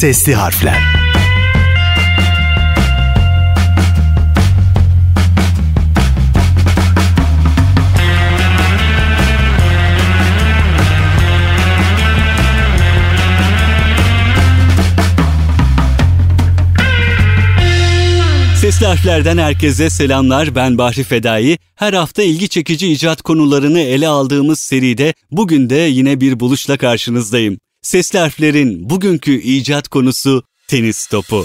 Sesli harfler. Sesli harflerden herkese selamlar. Ben Bahri Fedai. Her hafta ilgi çekici icat konularını ele aldığımız seride bugün de yine bir buluşla karşınızdayım. Sesli harflerin bugünkü icat konusu tenis topu.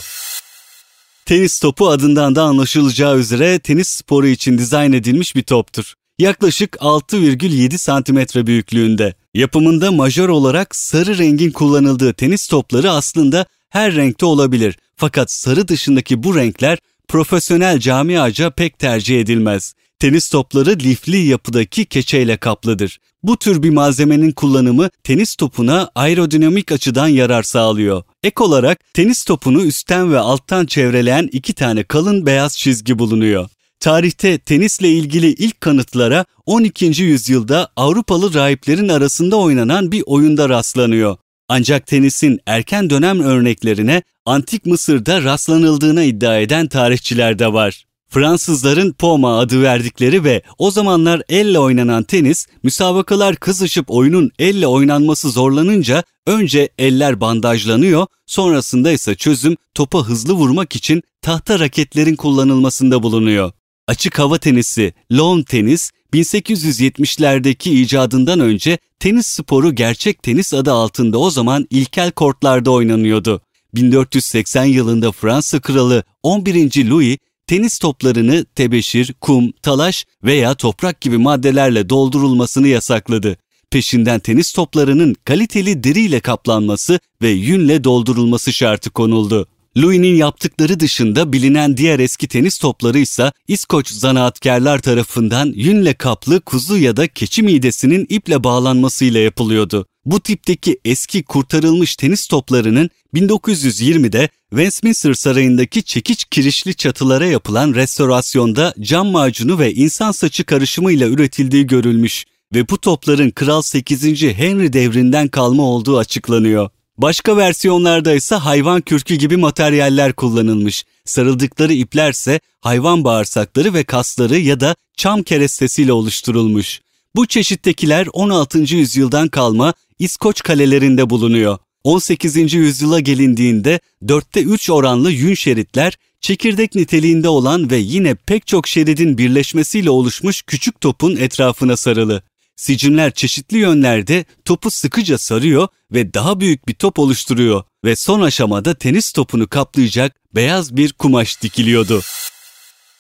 Tenis topu adından da anlaşılacağı üzere tenis sporu için dizayn edilmiş bir toptur. Yaklaşık 6,7 santimetre büyüklüğünde. Yapımında majör olarak sarı rengin kullanıldığı tenis topları aslında her renkte olabilir. Fakat sarı dışındaki bu renkler profesyonel camiaca pek tercih edilmez. Tenis topları lifli yapıdaki keçeyle kaplıdır. Bu tür bir malzemenin kullanımı tenis topuna aerodinamik açıdan yarar sağlıyor. Ek olarak tenis topunu üstten ve alttan çevreleyen iki tane kalın beyaz çizgi bulunuyor. Tarihte tenisle ilgili ilk kanıtlara 12. yüzyılda Avrupalı rahiplerin arasında oynanan bir oyunda rastlanıyor. Ancak tenisin erken dönem örneklerine Antik Mısır'da rastlanıldığına iddia eden tarihçiler de var. Fransızların Poma adı verdikleri ve o zamanlar elle oynanan tenis, müsabakalar kızışıp oyunun elle oynanması zorlanınca önce eller bandajlanıyor, sonrasında ise çözüm topa hızlı vurmak için tahta raketlerin kullanılmasında bulunuyor. Açık hava tenisi, lawn tenis 1870'lerdeki icadından önce tenis sporu gerçek tenis adı altında o zaman ilkel kortlarda oynanıyordu. 1480 yılında Fransa kralı 11. Louis tenis toplarını tebeşir, kum, talaş veya toprak gibi maddelerle doldurulmasını yasakladı. Peşinden tenis toplarının kaliteli deriyle kaplanması ve yünle doldurulması şartı konuldu. Louis'nin yaptıkları dışında bilinen diğer eski tenis topları ise İskoç zanaatkarlar tarafından yünle kaplı kuzu ya da keçi midesinin iple bağlanmasıyla yapılıyordu. Bu tipteki eski kurtarılmış tenis toplarının 1920'de Westminster Sarayı'ndaki çekiç kirişli çatılara yapılan restorasyonda cam macunu ve insan saçı karışımıyla üretildiği görülmüş ve bu topların Kral 8. Henry devrinden kalma olduğu açıklanıyor. Başka versiyonlarda ise hayvan kürkü gibi materyaller kullanılmış. Sarıldıkları iplerse hayvan bağırsakları ve kasları ya da çam kerestesiyle oluşturulmuş. Bu çeşittekiler 16. yüzyıldan kalma İskoç kalelerinde bulunuyor. 18. yüzyıla gelindiğinde 4'te 3 oranlı yün şeritler çekirdek niteliğinde olan ve yine pek çok şeridin birleşmesiyle oluşmuş küçük topun etrafına sarılı. Sicimler çeşitli yönlerde topu sıkıca sarıyor ve daha büyük bir top oluşturuyor ve son aşamada tenis topunu kaplayacak beyaz bir kumaş dikiliyordu.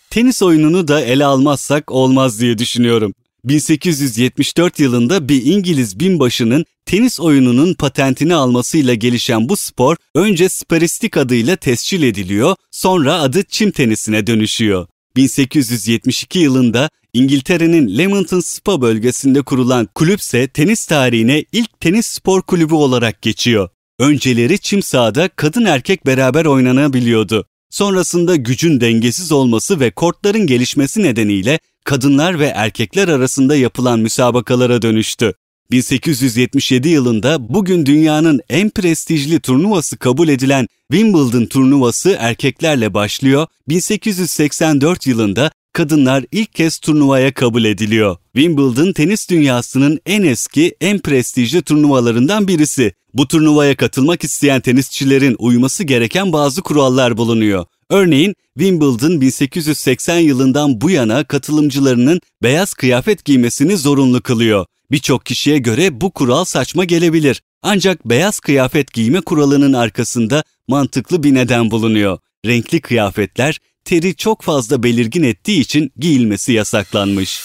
Tenis oyununu da ele almazsak olmaz diye düşünüyorum. 1874 yılında bir İngiliz binbaşının tenis oyununun patentini almasıyla gelişen bu spor önce sparistik adıyla tescil ediliyor, sonra adı çim tenisine dönüşüyor. 1872 yılında İngiltere'nin Leamington Spa bölgesinde kurulan kulüpse tenis tarihine ilk tenis spor kulübü olarak geçiyor. Önceleri çim sahada kadın erkek beraber oynanabiliyordu. Sonrasında gücün dengesiz olması ve kortların gelişmesi nedeniyle kadınlar ve erkekler arasında yapılan müsabakalara dönüştü. 1877 yılında bugün dünyanın en prestijli turnuvası kabul edilen Wimbledon turnuvası erkeklerle başlıyor. 1884 yılında kadınlar ilk kez turnuvaya kabul ediliyor. Wimbledon tenis dünyasının en eski, en prestijli turnuvalarından birisi. Bu turnuvaya katılmak isteyen tenisçilerin uyması gereken bazı kurallar bulunuyor. Örneğin Wimbledon 1880 yılından bu yana katılımcılarının beyaz kıyafet giymesini zorunlu kılıyor. Birçok kişiye göre bu kural saçma gelebilir. Ancak beyaz kıyafet giyme kuralının arkasında mantıklı bir neden bulunuyor. Renkli kıyafetler teri çok fazla belirgin ettiği için giyilmesi yasaklanmış.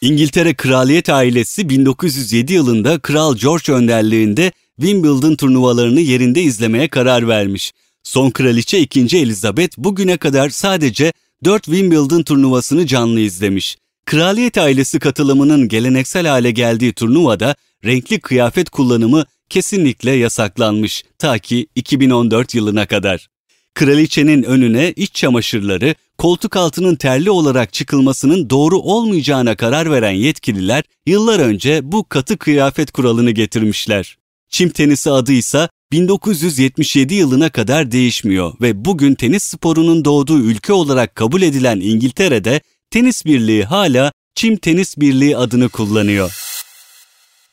İngiltere kraliyet ailesi 1907 yılında Kral George önderliğinde Wimbledon turnuvalarını yerinde izlemeye karar vermiş. Son kraliçe 2. Elizabeth bugüne kadar sadece 4 Wimbledon turnuvasını canlı izlemiş. Kraliyet ailesi katılımının geleneksel hale geldiği turnuvada renkli kıyafet kullanımı kesinlikle yasaklanmış ta ki 2014 yılına kadar. Kraliçenin önüne iç çamaşırları, koltuk altının terli olarak çıkılmasının doğru olmayacağına karar veren yetkililer yıllar önce bu katı kıyafet kuralını getirmişler. Çim tenisi adı ise 1977 yılına kadar değişmiyor ve bugün tenis sporunun doğduğu ülke olarak kabul edilen İngiltere'de tenis birliği hala Çim Tenis Birliği adını kullanıyor.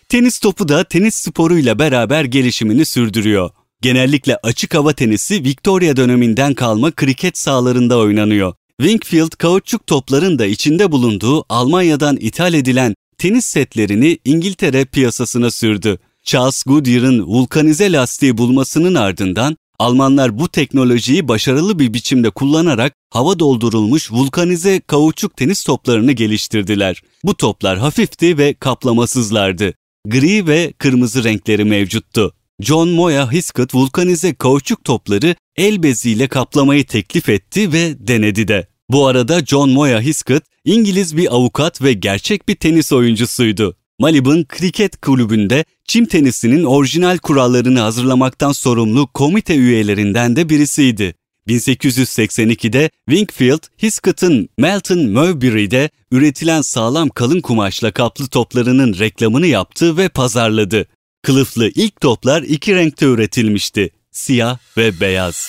Tenis topu da tenis sporuyla beraber gelişimini sürdürüyor. Genellikle açık hava tenisi Victoria döneminden kalma kriket sahalarında oynanıyor. Wingfield kauçuk topların da içinde bulunduğu Almanya'dan ithal edilen tenis setlerini İngiltere piyasasına sürdü. Charles Goodyear'ın vulkanize lastiği bulmasının ardından Almanlar bu teknolojiyi başarılı bir biçimde kullanarak hava doldurulmuş vulkanize kauçuk tenis toplarını geliştirdiler. Bu toplar hafifti ve kaplamasızlardı. Gri ve kırmızı renkleri mevcuttu. John Moya Hiskett vulkanize kauçuk topları el beziyle kaplamayı teklif etti ve denedi de. Bu arada John Moya Hiskett İngiliz bir avukat ve gerçek bir tenis oyuncusuydu. Malibu'nun kriket kulübünde çim tenisinin orijinal kurallarını hazırlamaktan sorumlu komite üyelerinden de birisiydi. 1882'de Wingfield, Hiscott'ın Melton Mowbray'de üretilen sağlam kalın kumaşla kaplı toplarının reklamını yaptı ve pazarladı. Kılıflı ilk toplar iki renkte üretilmişti, siyah ve beyaz.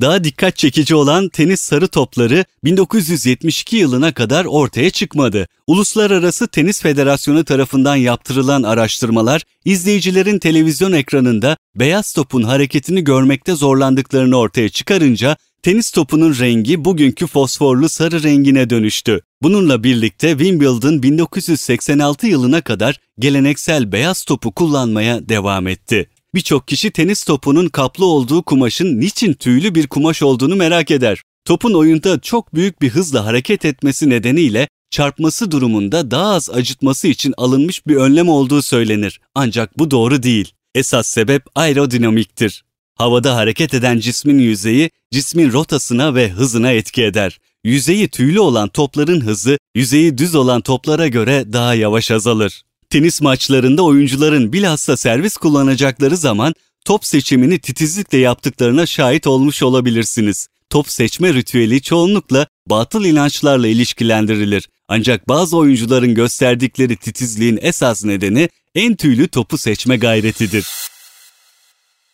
Daha dikkat çekici olan tenis sarı topları 1972 yılına kadar ortaya çıkmadı. Uluslararası Tenis Federasyonu tarafından yaptırılan araştırmalar izleyicilerin televizyon ekranında beyaz topun hareketini görmekte zorlandıklarını ortaya çıkarınca tenis topunun rengi bugünkü fosforlu sarı rengine dönüştü. Bununla birlikte Wimbledon 1986 yılına kadar geleneksel beyaz topu kullanmaya devam etti. Birçok kişi tenis topunun kaplı olduğu kumaşın niçin tüylü bir kumaş olduğunu merak eder. Topun oyunda çok büyük bir hızla hareket etmesi nedeniyle çarpması durumunda daha az acıtması için alınmış bir önlem olduğu söylenir. Ancak bu doğru değil. Esas sebep aerodinamiktir. Havada hareket eden cismin yüzeyi, cismin rotasına ve hızına etki eder. Yüzeyi tüylü olan topların hızı, yüzeyi düz olan toplara göre daha yavaş azalır. Tenis maçlarında oyuncuların bilhassa servis kullanacakları zaman top seçimini titizlikle yaptıklarına şahit olmuş olabilirsiniz. Top seçme ritüeli çoğunlukla batıl inançlarla ilişkilendirilir. Ancak bazı oyuncuların gösterdikleri titizliğin esas nedeni en tüylü topu seçme gayretidir.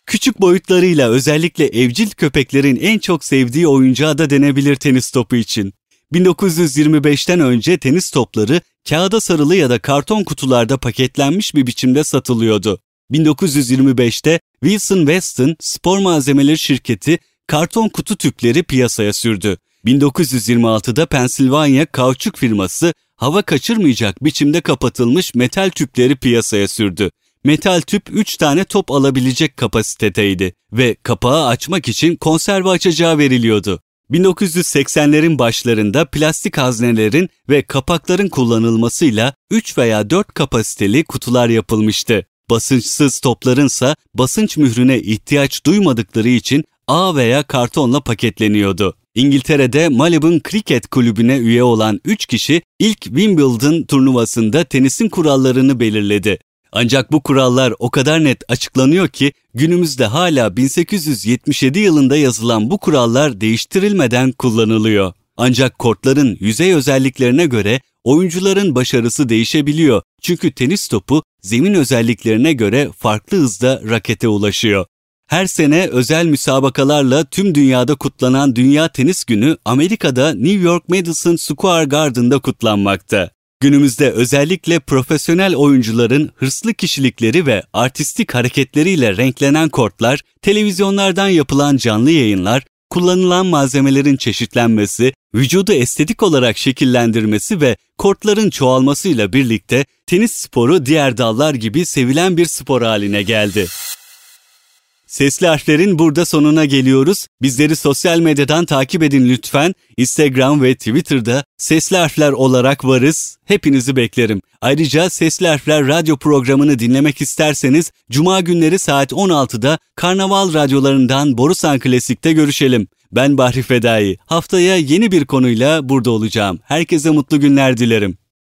Küçük boyutlarıyla özellikle evcil köpeklerin en çok sevdiği oyuncağı da denebilir tenis topu için. 1925'ten önce tenis topları kağıda sarılı ya da karton kutularda paketlenmiş bir biçimde satılıyordu. 1925'te Wilson Weston spor malzemeleri şirketi karton kutu tüpleri piyasaya sürdü. 1926'da Pennsylvania kauçuk firması hava kaçırmayacak biçimde kapatılmış metal tüpleri piyasaya sürdü. Metal tüp 3 tane top alabilecek kapasitedeydi ve kapağı açmak için konserve açacağı veriliyordu. 1980'lerin başlarında plastik haznelerin ve kapakların kullanılmasıyla 3 veya 4 kapasiteli kutular yapılmıştı. Basınçsız toplarınsa basınç mührüne ihtiyaç duymadıkları için ağ veya kartonla paketleniyordu. İngiltere'de Malibon Cricket Kulübü'ne üye olan 3 kişi ilk Wimbledon turnuvasında tenisin kurallarını belirledi. Ancak bu kurallar o kadar net açıklanıyor ki günümüzde hala 1877 yılında yazılan bu kurallar değiştirilmeden kullanılıyor. Ancak kortların yüzey özelliklerine göre oyuncuların başarısı değişebiliyor. Çünkü tenis topu zemin özelliklerine göre farklı hızda rakete ulaşıyor. Her sene özel müsabakalarla tüm dünyada kutlanan Dünya Tenis Günü Amerika'da New York Madison Square Garden'da kutlanmakta. Günümüzde özellikle profesyonel oyuncuların hırslı kişilikleri ve artistik hareketleriyle renklenen kortlar, televizyonlardan yapılan canlı yayınlar, kullanılan malzemelerin çeşitlenmesi, vücudu estetik olarak şekillendirmesi ve kortların çoğalmasıyla birlikte tenis sporu diğer dallar gibi sevilen bir spor haline geldi. Sesli harflerin burada sonuna geliyoruz. Bizleri sosyal medyadan takip edin lütfen. Instagram ve Twitter'da Sesli Harfler olarak varız. Hepinizi beklerim. Ayrıca Sesli Harfler radyo programını dinlemek isterseniz Cuma günleri saat 16'da Karnaval radyolarından Borusan Klasik'te görüşelim. Ben Bahri Fedai. Haftaya yeni bir konuyla burada olacağım. Herkese mutlu günler dilerim.